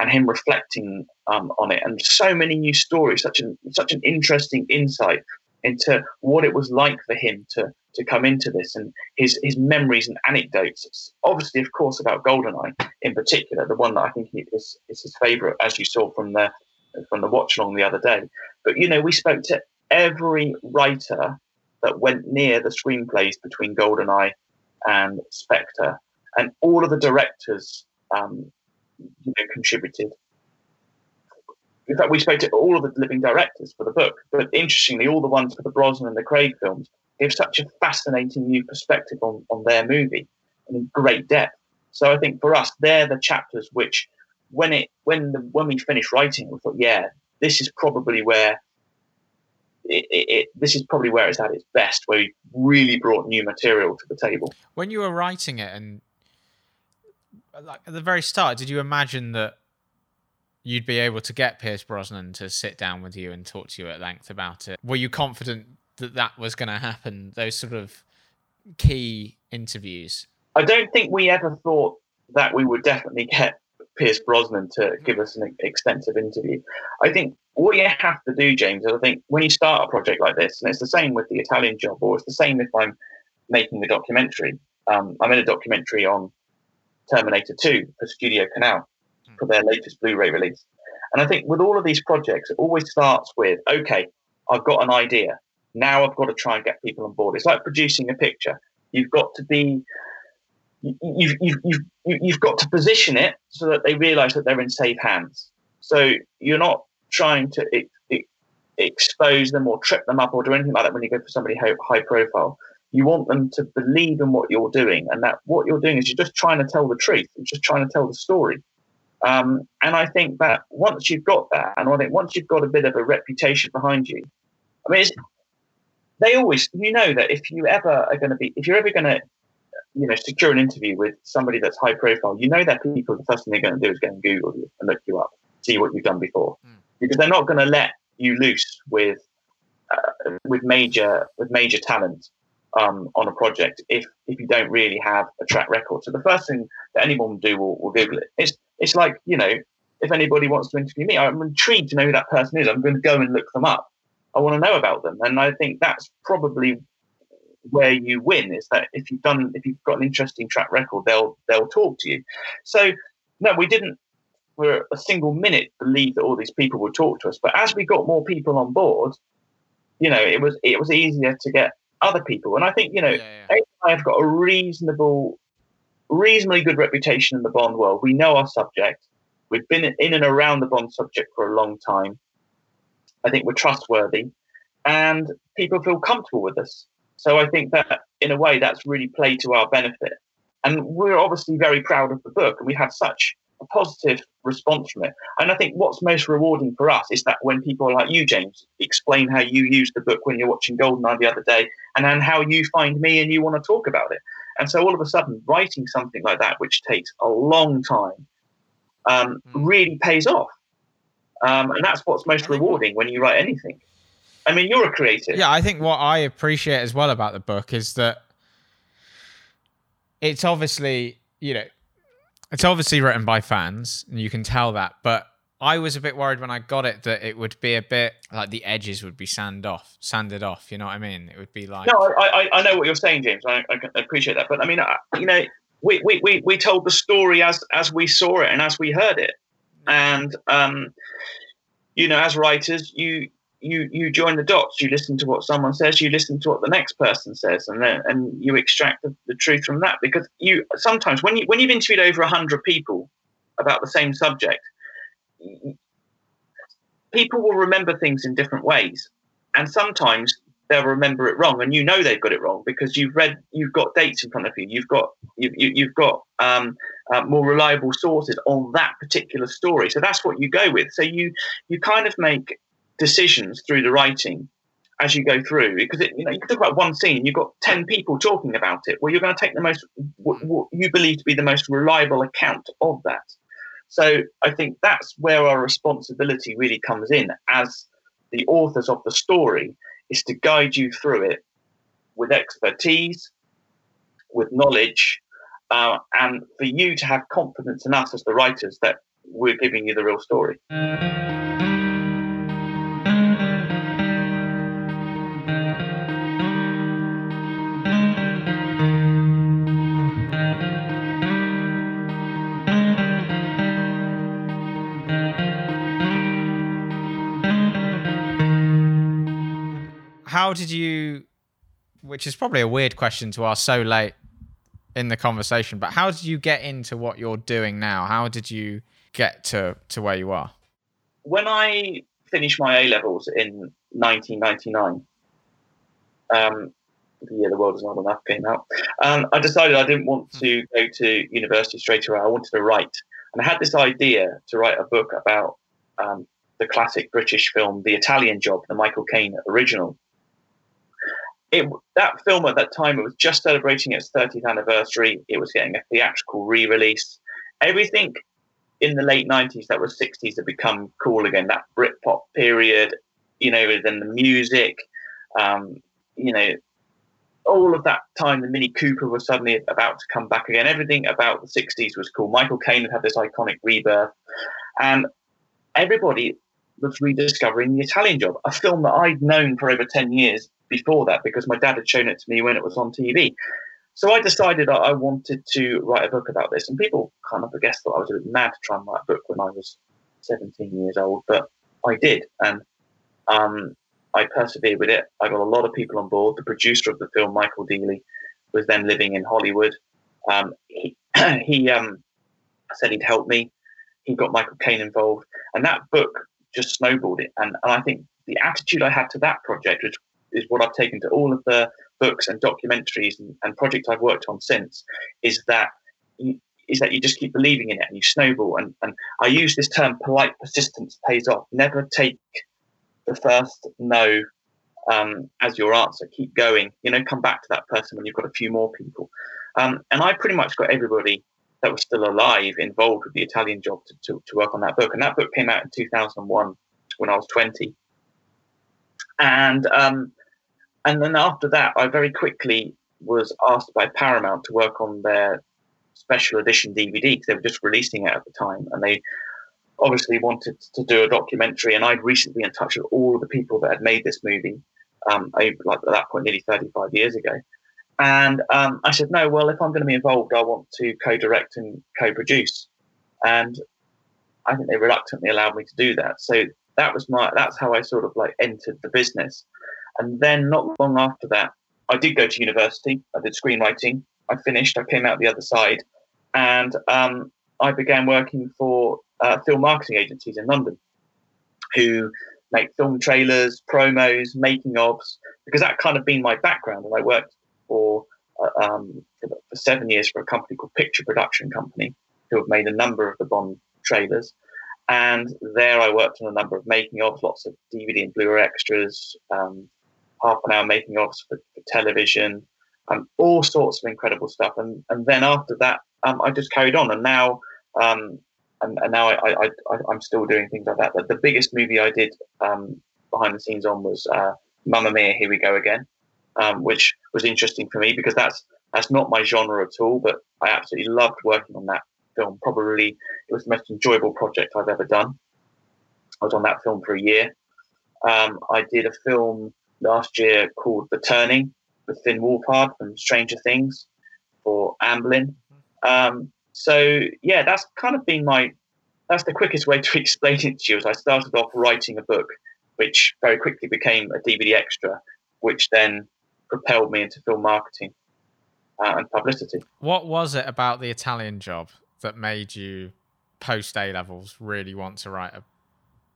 and him reflecting um, on it, and so many new stories, such an such an interesting insight into what it was like for him to to come into this and his his memories and anecdotes. Obviously, of course, about Goldeneye in particular, the one that I think is is his favourite, as you saw from the from the watch along the other day. But you know, we spoke to every writer that went near the screenplays between Goldeneye and Spectre, and all of the directors um, you know, contributed. In fact, we spoke to all of the living directors for the book, but interestingly, all the ones for the Brosnan and the Craig films give such a fascinating new perspective on, on their movie and in great depth. So I think for us, they're the chapters which, when it when the when we finished writing, we thought, yeah, this is probably where it, it, this is probably where it's at its best, where we really brought new material to the table. When you were writing it, and like at the very start, did you imagine that you'd be able to get Pierce Brosnan to sit down with you and talk to you at length about it? Were you confident that that was going to happen? Those sort of key interviews. I don't think we ever thought that we would definitely get Pierce Brosnan to give us an extensive interview. I think what you have to do, James, is I think when you start a project like this, and it's the same with the Italian job, or it's the same if I'm making the documentary. Um, I'm in a documentary on Terminator 2 for Studio Canal for their latest Blu-ray release. And I think with all of these projects, it always starts with, okay, I've got an idea. Now I've got to try and get people on board. It's like producing a picture. You've got to be you've, you've, you've, you've got to position it so that they realize that they're in safe hands. So you're not trying to expose them or trip them up or do anything like that when you go for somebody high, high profile. You want them to believe in what you're doing, and that what you're doing is you're just trying to tell the truth. You're just trying to tell the story. Um, and I think that once you've got that, and I think once you've got a bit of a reputation behind you, I mean, they always, you know, that if you ever are going to be, if you're ever going to you know, secure an interview with somebody that's high profile, you know that people, the first thing they're going to do is go and Google you and look you up, see what you've done before, mm. because they're not going to let you loose with uh, with major with major talent um, on a project if if you don't really have a track record. So the first thing that anyone will do will, will Google it. It's it's like you know, if anybody wants to interview me, I'm intrigued to know who that person is. I'm going to go and look them up. I want to know about them, and I think that's probably where you win is that if you've done if you've got an interesting track record, they'll they'll talk to you. So no, we didn't for a single minute believe that all these people would talk to us. But as we got more people on board, you know, it was it was easier to get other people. And I think you know, yeah, yeah. I have got a reasonable, reasonably good reputation in the Bond world. We know our subject. We've been in and around the Bond subject for a long time. I think we're trustworthy, and people feel comfortable with us. So I think that in a way that's really played to our benefit. And we're obviously very proud of the book and we had such a positive response from it. And I think what's most rewarding for us is that when people like you, James, explain how you use the book when you're watching Goldeneye the other day and then how you find me and you want to talk about it. And so all of a sudden, writing something like that, which takes a long time, um, mm. really pays off. Um, and that's what's most rewarding when you write anything. I mean, you're a creative. Yeah, I think what I appreciate as well about the book is that it's obviously, you know, it's obviously written by fans, and you can tell that. But I was a bit worried when I got it that it would be a bit like the edges would be sanded off, sanded off. You know what I mean? It would be like. No, I, I, I know what you're saying, James. I, I appreciate that, but I mean, you know, we, we, we, we told the story as as we saw it and as we heard it, and um, you know, as writers, you you you join the dots. You listen to what someone says. You listen to what the next person says, and then and you extract the, the truth from that. Because you sometimes when you when you've interviewed over hundred people about the same subject, people will remember things in different ways, and sometimes they'll remember it wrong, and you know they've got it wrong because you've read, you've got dates in front of you, you've got you've, you've got um, uh, more reliable sources on that particular story. So that's what you go with. So you you kind of make decisions through the writing as you go through because it, you know you can talk about one scene you've got 10 people talking about it well you're going to take the most what, what, you believe to be the most reliable account of that. So i think that's where our responsibility really comes in as the authors of the story is to guide you through it with expertise with knowledge uh, and for you to have confidence in us as the writers that we're giving you the real story how did you? Which is probably a weird question to ask so late in the conversation, but how did you get into what you're doing now? How did you get to to where you are? When I finished my A levels in 1999, um, the year the world is not enough came out, um, I decided I didn't want to go to university straight away. I wanted to write, and I had this idea to write a book about um, the classic British film, The Italian Job, the Michael Caine original. It, that film at that time it was just celebrating its 30th anniversary. It was getting a theatrical re-release. Everything in the late 90s that was 60s had become cool again. That Britpop period, you know, then the music, um, you know, all of that time, the Mini Cooper was suddenly about to come back again. Everything about the 60s was cool. Michael Caine had had this iconic rebirth. And everybody was rediscovering The Italian Job, a film that I'd known for over 10 years before that because my dad had shown it to me when it was on TV. So I decided that I wanted to write a book about this. And people kind of, I guess, thought I was a bit mad to try and write a book when I was 17 years old, but I did. And um, I persevered with it. I got a lot of people on board. The producer of the film, Michael Deeley, was then living in Hollywood. Um, he he um, said he'd help me. He got Michael Caine involved. And that book just snowballed it. And, and I think the attitude I had to that project, which is what I've taken to all of the books and documentaries and, and projects I've worked on since, is that you, is that you just keep believing in it and you snowball. And, and I use this term polite persistence pays off. Never take the first no um, as your answer. Keep going. You know, come back to that person when you've got a few more people. Um, and I pretty much got everybody that was still alive involved with the Italian job to, to, to work on that book. And that book came out in 2001 when I was 20. And um, and then after that, I very quickly was asked by Paramount to work on their special edition DVD because they were just releasing it at the time, and they obviously wanted to do a documentary. And I'd recently been in touch with all of the people that had made this movie, um, like at that point, nearly 35 years ago. And um, I said, no, well, if I'm going to be involved, I want to co-direct and co-produce. And I think they reluctantly allowed me to do that. So that was my, that's how I sort of like entered the business. And then not long after that, I did go to university. I did screenwriting. I finished. I came out the other side, and um, I began working for uh, film marketing agencies in London, who make film trailers, promos, making ofs, because that kind of been my background. And I worked for, uh, um, for, seven years for a company called Picture Production Company, who have made a number of the Bond trailers. And there I worked on a number of making ofs, lots of DVD and Blu-ray extras, um, half an hour making ofs for, for television, um, all sorts of incredible stuff. And and then after that, um, I just carried on, and now um, and, and now I, I, I am still doing things like that. But the biggest movie I did um, behind the scenes on was uh, Mamma Mia, Here We Go Again, um, which was interesting for me because that's that's not my genre at all. But I absolutely loved working on that film. Probably it was the most enjoyable project I've ever done. I was on that film for a year. Um, I did a film last year called The Turning with Finn Wolfhard from Stranger Things for Amblin. Um, so yeah, that's kind of been my that's the quickest way to explain it to you. Is I started off writing a book, which very quickly became a DVD extra, which then propelled me into film marketing uh, and publicity. What was it about the Italian job that made you post A levels really want to write a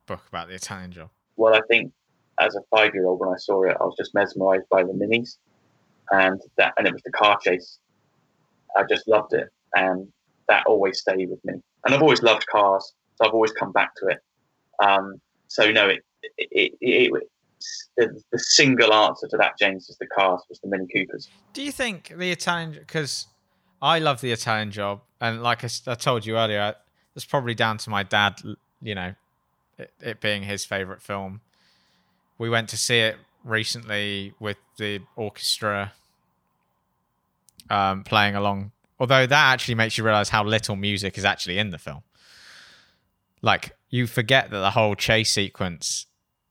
book about the Italian job? Well, I think as a five year old when I saw it, I was just mesmerized by the minis, and that and it was the car chase. I just loved it, and that always stayed with me. And I've always loved cars, so I've always come back to it. Um, so no, it, it, it, it the, the, single answer to that, James, is the cars, was the Mini Coopers. Do you think the Italian? Because I love the Italian job, and like I, I told you earlier, it's probably down to my dad. You know, it, it being his favorite film we went to see it recently with the orchestra um, playing along. Although that actually makes you realize how little music is actually in the film. Like you forget that the whole chase sequence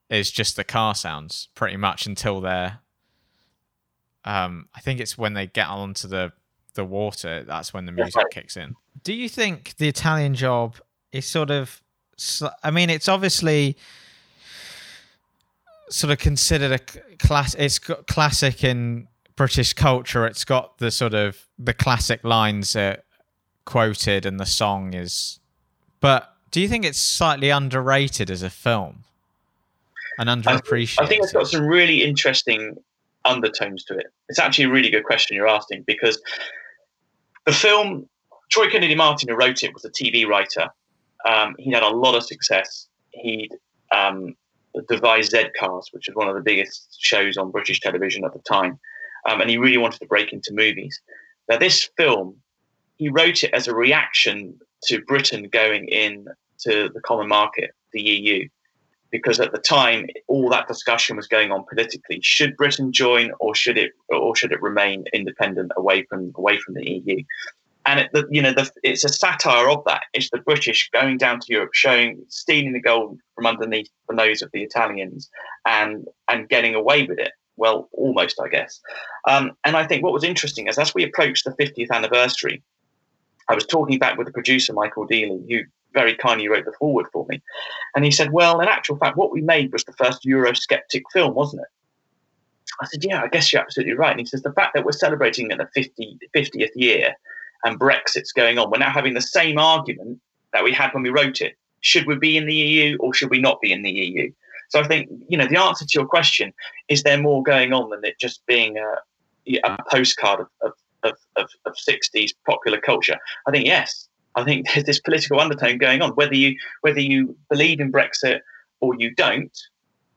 is just the car sounds pretty much until they're. Um, I think it's when they get onto the the water that's when the music kicks in. Do you think the Italian job is sort of? I mean, it's obviously sort of considered a class. It's got classic in British culture. It's got the sort of the classic lines that quoted, and the song is. But do you think it's slightly underrated as a film? And underappreciated. I think it's got some really interesting undertones to it. It's actually a really good question you're asking because the film, Troy Kennedy Martin, who wrote it, was a TV writer. Um, he had a lot of success. He'd um, devised Z Cars, which was one of the biggest shows on British television at the time. Um, and he really wanted to break into movies. Now, this film, he wrote it as a reaction to Britain going in to the common market, the EU because at the time all that discussion was going on politically. Should Britain join, or should it, or should it remain independent away from away from the EU? And it, the, you know, the, it's a satire of that. It's the British going down to Europe, showing stealing the gold from underneath the nose of the Italians, and and getting away with it. Well, almost, I guess. Um, and I think what was interesting is as we approached the 50th anniversary, I was talking back with the producer Michael Deeley, who very kindly wrote the foreword for me. And he said, Well, in actual fact, what we made was the first Eurosceptic film, wasn't it? I said, Yeah, I guess you're absolutely right. And he says, The fact that we're celebrating at the 50, 50th year and Brexit's going on, we're now having the same argument that we had when we wrote it. Should we be in the EU or should we not be in the EU? So I think, you know, the answer to your question is there more going on than it just being a, a postcard of, of, of, of 60s popular culture? I think, yes, I think there's this political undertone going on. Whether you whether you believe in Brexit or you don't,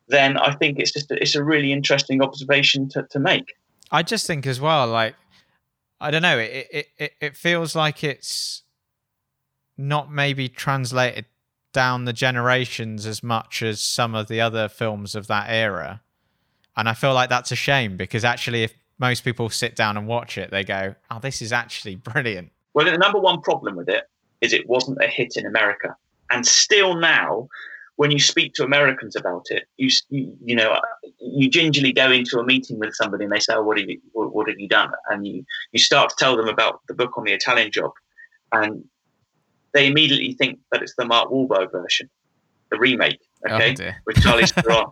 then I think it's just a, it's a really interesting observation to, to make. I just think as well, like I don't know, it it, it, it feels like it's not maybe translated down the generations as much as some of the other films of that era. And I feel like that's a shame because actually if most people sit down and watch it, they go, "Oh, this is actually brilliant." Well, the number one problem with it is it wasn't a hit in America, and still now, when you speak to Americans about it, you you, know you gingerly go into a meeting with somebody and they say, oh, "What have you what, have you done?" And you you start to tell them about the book on the Italian Job, and they immediately think that it's the Mark Wahlberg version, the remake, oh, okay, oh, with Charlize Theron.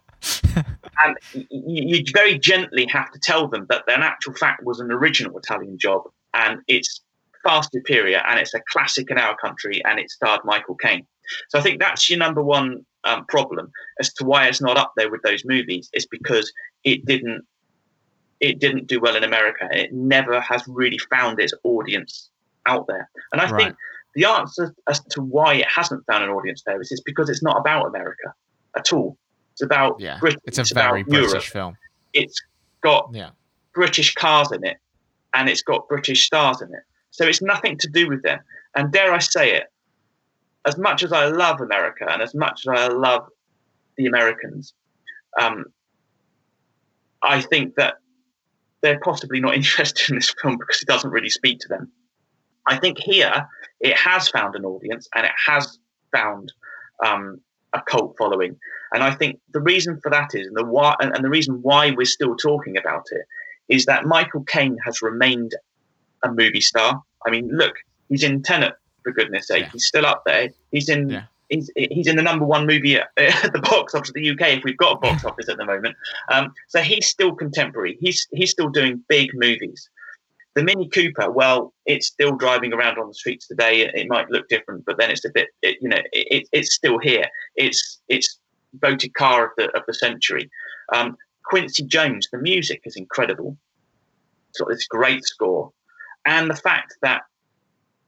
and you, you very gently have to tell them that an actual fact was an original Italian Job, and it's far superior, and it's a classic in our country, and it starred Michael Caine. So I think that's your number one um, problem as to why it's not up there with those movies. Is because it didn't it didn't do well in America. It never has really found its audience out there. And I right. think the answer as to why it hasn't found an audience there is it's because it's not about America at all. It's about yeah, Britain. It's a it's very British Europe. film. It's got yeah. British cars in it, and it's got British stars in it. So it's nothing to do with them. And dare I say it, as much as I love America and as much as I love the Americans, um, I think that they're possibly not interested in this film because it doesn't really speak to them. I think here it has found an audience and it has found um, a cult following, and I think the reason for that is, and the why, and, the reason why we're still talking about it, is that Michael Caine has remained a movie star. I mean, look, he's in Tenet for goodness sake. Yeah. He's still up there. He's in. Yeah. He's, he's in the number one movie at, at, the box office of the UK if we've got a box office at the moment. Um, so he's still contemporary. He's he's still doing big movies. The Mini Cooper, well, it's still driving around on the streets today. It might look different, but then it's a bit, it, you know, it, it's still here. It's it's voted car of the of the century. Um, Quincy Jones, the music is incredible. It's got this great score and the fact that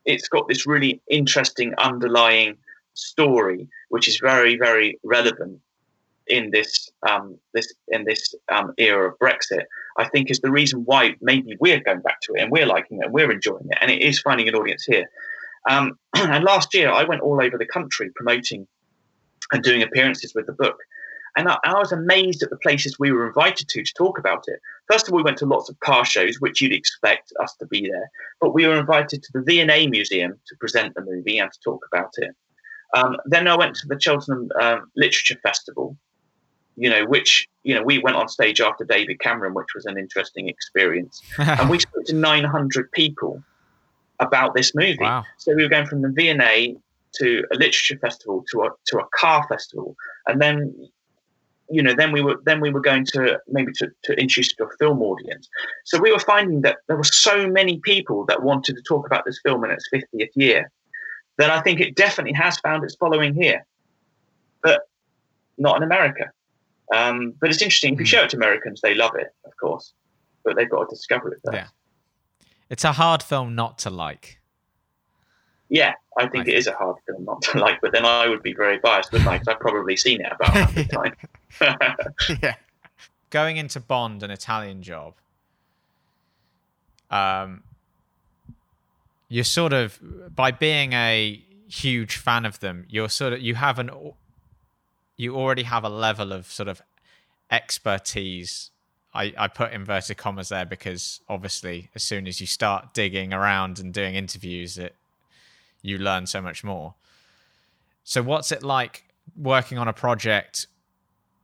it's got this really interesting underlying story, which is very, very relevant in this um, this in this um, era of Brexit, I think is the reason why maybe we're going back to it and we're liking it and we're enjoying it, and it is finding an audience here. Um, and last year, I went all over the country promoting and doing appearances with the book. And I, I, was amazed at the places we were invited to to talk about it. First of all, we went to lots of car shows, which you'd expect us to be there. But we were invited to the V&A Museum to present the movie and to talk about it. Um, then I went to the Cheltenham um, Literature Festival, you know, which, you know, we went on stage after David Cameron, which was an interesting experience. and we spoke to 900 people about this movie. Wow. So we were going from the V&A to a literature festival to a, to a car festival. And then you know, then we were then we were going to maybe to, to introduce to a film audience. So we were finding that there were so many people that wanted to talk about this film in its 50th year that I think it definitely has found its following here, but not in America. Um, but it's interesting. If you hmm. show it to Americans, they love it, of course, but they've got to discover it first. Yeah, it's a hard film not to like. Yeah, I think I it is a hard film not to like, but then I would be very biased, wouldn't I? Because I've probably seen it about half the time. yeah. Going into Bond, an Italian job, um, you're sort of by being a huge fan of them, you're sort of you have an you already have a level of sort of expertise. I, I put inverted commas there because obviously, as soon as you start digging around and doing interviews, it you learn so much more. So, what's it like working on a project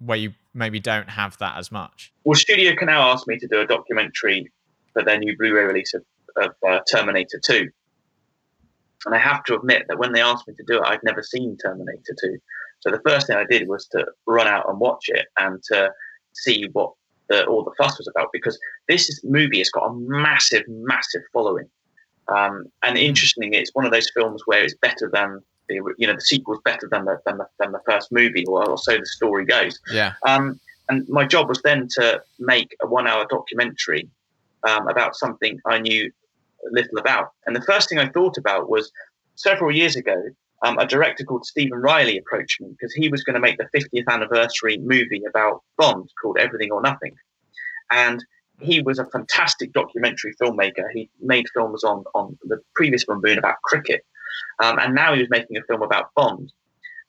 where you maybe don't have that as much? Well, Studio Canal asked me to do a documentary for their new Blu-ray release of, of uh, Terminator 2. And I have to admit that when they asked me to do it, I'd never seen Terminator 2. So the first thing I did was to run out and watch it and to see what the, all the fuss was about because this movie has got a massive, massive following. Um, and interestingly, it's one of those films where it's better than the you know the sequel is better than the than the, than the first movie, or, or, so the story goes. Yeah. Um, and my job was then to make a one-hour documentary um, about something I knew little about. And the first thing I thought about was several years ago, um, a director called Stevan Riley approached me because he was going to make the 50th anniversary movie about Bond called Everything or Nothing. And he was a fantastic documentary filmmaker. He made films on, on the previous Bond about cricket. Um, and now he was making a film about Bond.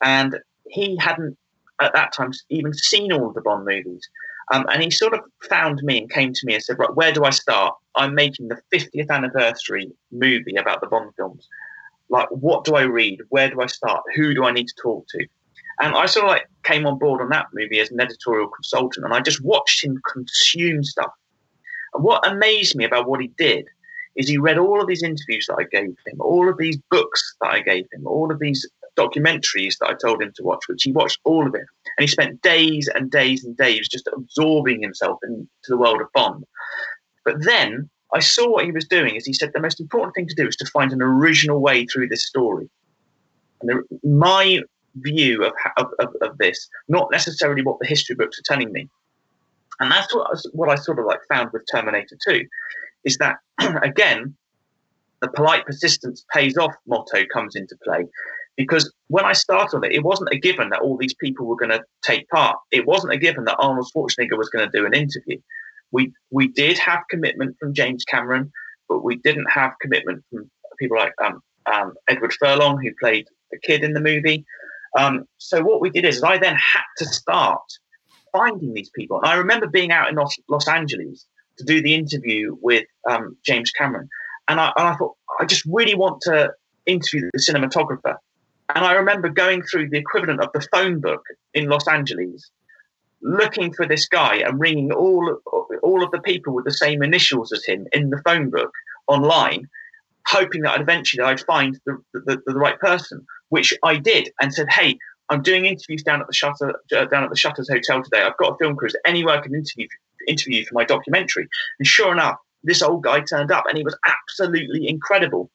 And he hadn't, at that time, even seen all of the Bond movies. Um, and he sort of found me and came to me and said, Right, where do I start? I'm making the 50th anniversary movie about the Bond films like what do I read? Where do I start? Who do I need to talk to? And I sort of like came on board on that movie as an editorial consultant, and I just watched him consume stuff. And what amazed me about what he did is he read all of these interviews that I gave him, all of these books that I gave him, all of these documentaries that I told him to watch, which he watched all of it. And he spent days and days and days just absorbing himself into the world of Bond. But then I saw what he was doing is he said the most important thing to do is to find an original way through this story. And the, my view of, of, of, this, not necessarily what the history books are telling me. And that's what, what I sort of like found with Terminator 2 is that, again, the polite persistence pays off motto comes into play. Because when I started it, it wasn't a given that all these people were going to take part. It wasn't a given that Arnold Schwarzenegger was going to do an interview. We we did have commitment from James Cameron, but we didn't have commitment from people like um, um, Edward Furlong, who played the kid in the movie. Um, so what we did is I then had to start finding these people. And I remember being out in Los, Los Angeles to do the interview with um, James Cameron, and I, and I thought I just really want to interview the cinematographer. And I remember going through the equivalent of the phone book in Los Angeles looking for this guy and ringing all all of the people with the same initials as him in the phone book online, hoping that eventually I'd find the, the, the, right person, which I did, and said, "Hey, I'm doing interviews down at the Shutter uh, down at the Shutters Hotel today. I've got a film crew. Is anywhere I can interview interview for my documentary?" And sure enough, this old guy turned up, and he was absolutely incredible.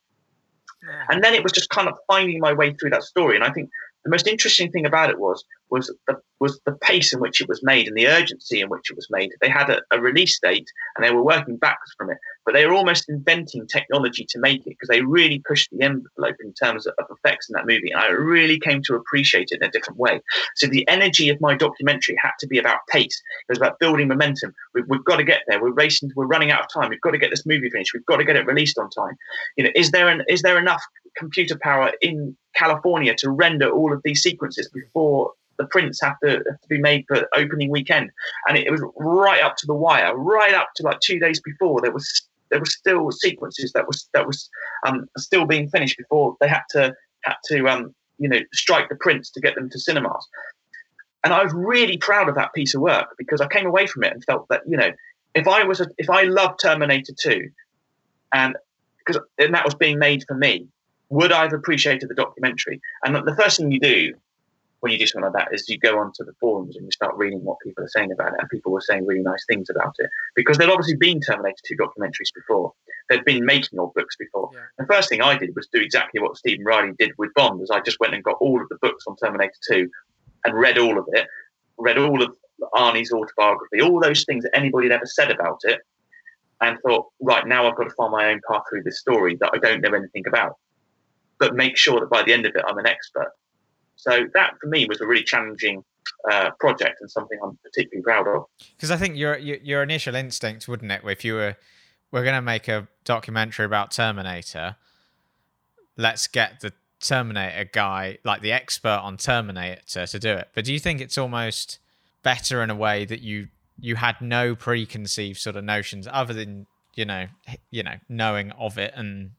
And then it was just kind of finding my way through that story. And I think the most interesting thing about it was was the, was the pace in which it was made and the urgency in which it was made. They had a, a release date and they were working backwards from it, but they were almost inventing technology to make it because they really pushed the envelope in terms of, of effects in that movie. And I really came to appreciate it in a different way. So the energy of my documentary had to be about pace. It was about building momentum. We've, we've got to get there. We're racing. We're running out of time. We've got to get this movie finished. We've got to get it released on time. You know, is there an, is there enough computer power in California to render all of these sequences before the prints have to, have to be made for opening weekend. And it, it, was right up to the wire, right up to like two days before. There was there were still sequences that was that was um, still being finished before they had to had to um, you know strike the prints to get them to cinemas. And I was really proud of that piece of work because I came away from it and felt that you know if I was a, if I loved Terminator Two, and because and that was being made for me, would I have appreciated the documentary? And the first thing you do when you do something like that is you go onto the forums and you start reading what people are saying about it, and people were saying really nice things about it because there'd obviously been Terminator 2 documentaries before. They'd been making of books before. Yeah. The first thing I did was do exactly what Stevan Riley did with Bond, as I just went and got all of the books on Terminator 2 and read all of it, read all of Arnie's autobiography, all those things that anybody had ever said about it, and thought, right, now I've got to find my own path through this story that I don't know anything about. But make sure that by the end of it, I'm an expert. So that for me was a really challenging uh, project and something I'm particularly proud of. Because I think your, your, initial instinct, wouldn't it, if you were we're going to make a documentary about Terminator, let's get the Terminator guy, like the expert on Terminator, to do it. But do you think it's almost better in a way that you you had no preconceived sort of notions other than you know you know knowing of it and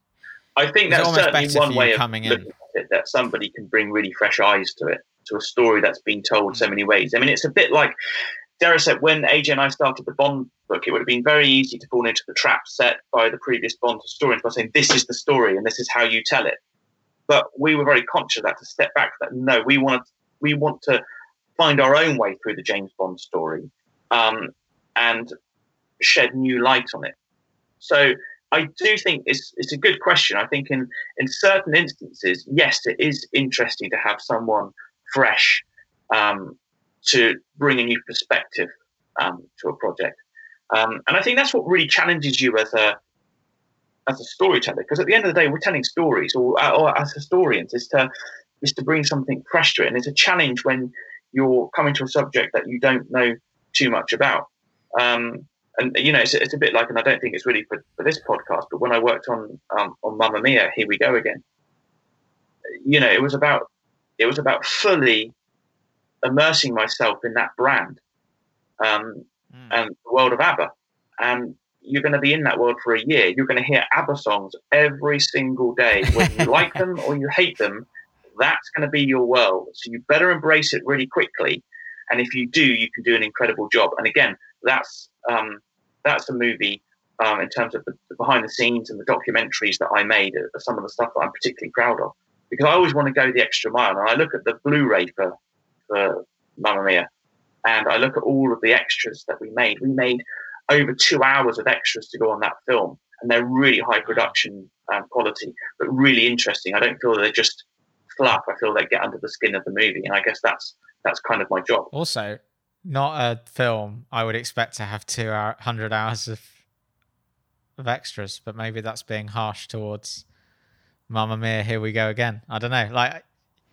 I think that's certainly one way of coming in it, that somebody can bring really fresh eyes to it, to a story that's been told so many ways. I mean, it's a bit like Dara said when AJ and I started the Bond book, it would have been very easy to fall into the trap set by the previous Bond historians by saying this is the story and this is how you tell it. But we were very conscious of that to step back from that. No, we want to, we want to find our own way through the James Bond story um, and shed new light on it. So I do think it's it's a good question. I think in in certain instances, yes, it is interesting to have someone fresh um, to bring a new perspective um, to a project, um, and I think that's what really challenges you as a as a storyteller. Because at the end of the day, we're telling stories, or, or as historians, is to is to bring something fresh to it, and it's a challenge when you're coming to a subject that you don't know too much about. Um, and you know, it's, it's a bit like, and I don't think it's really for, for this podcast, but when I worked on um, on Mamma Mia, here we go again. You know, it was about it was about fully immersing myself in that brand um, mm. and the world of ABBA, and you're going to be in that world for a year. You're going to hear ABBA songs every single day, whether you like them or you hate them. That's going to be your world. So you better embrace it really quickly. And if you do, you can do an incredible job. And again, that's um, that's a movie um, in terms of the, the, behind the scenes and the documentaries that I made are, some of the stuff that I'm particularly proud of because I always want to go the extra mile. And I look at the Blu-ray for, for Mamma Mia, and I look at all of the extras that we made. We made over two hours of extras to go on that film, and they're really high production um, quality, but really interesting. I don't feel they're just fluff. I feel they get under the skin of the movie, and I guess that's that's kind of my job. Also, not a film I would expect to have two hundred hours of of extras, but maybe that's being harsh towards Mamma Mia. Here we go again. I don't know. Like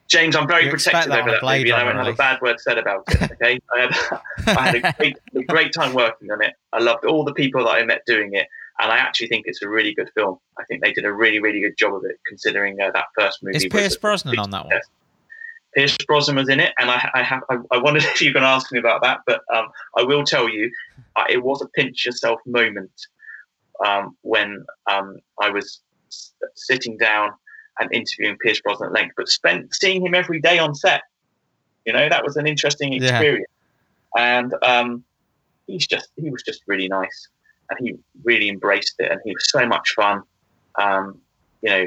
James, I'm very protective over that movie. I won't have a bad word said about it. Okay, I had, I had a, great, a great time working on it. I loved all the people that I met doing it, and I actually think it's a really good film. I think they did a really, really good job of it, considering uh, that first movie. Is Pierce Brosnan on that one? Pierce Brosnan was in it, and I, I have I, I, wondered if you can ask me about that, but um, I will tell you, uh, it was a pinch yourself moment um, when um, I was s- sitting down and interviewing Pierce Brosnan at length, but spent seeing him every day on set. You know, that was an interesting experience, yeah. and um, he's just he was just really nice, and he really embraced it, and he was so much fun. Um, you know,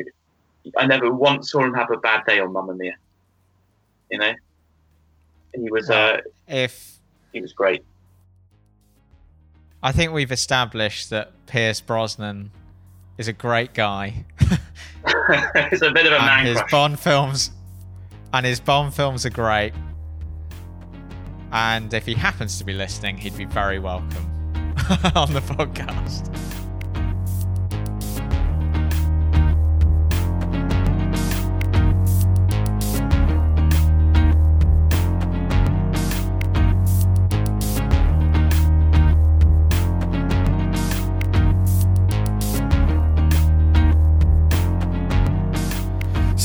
I never once saw him have a bad day on Mamma Mia you know. He was uh, if he was great. I think we've established that Pierce Brosnan is a great guy. He's a bit of a man. His crush. Bond films, and his Bond films are great. And if he happens to be listening, he'd be very welcome on the podcast.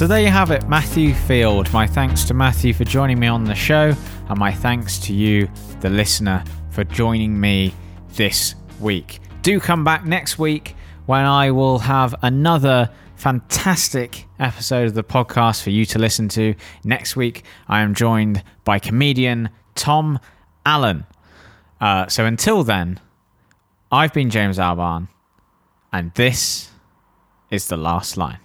So there you have it, Matthew Field. My thanks to Matthew for joining me on the show, and my thanks to you, the listener, for joining me this week. Do come back next week when I will have another fantastic episode of the podcast for you to listen to. Next week, I am joined by comedian Tom Allen. Uh, so until then, I've been James Albarn, and this is the last line.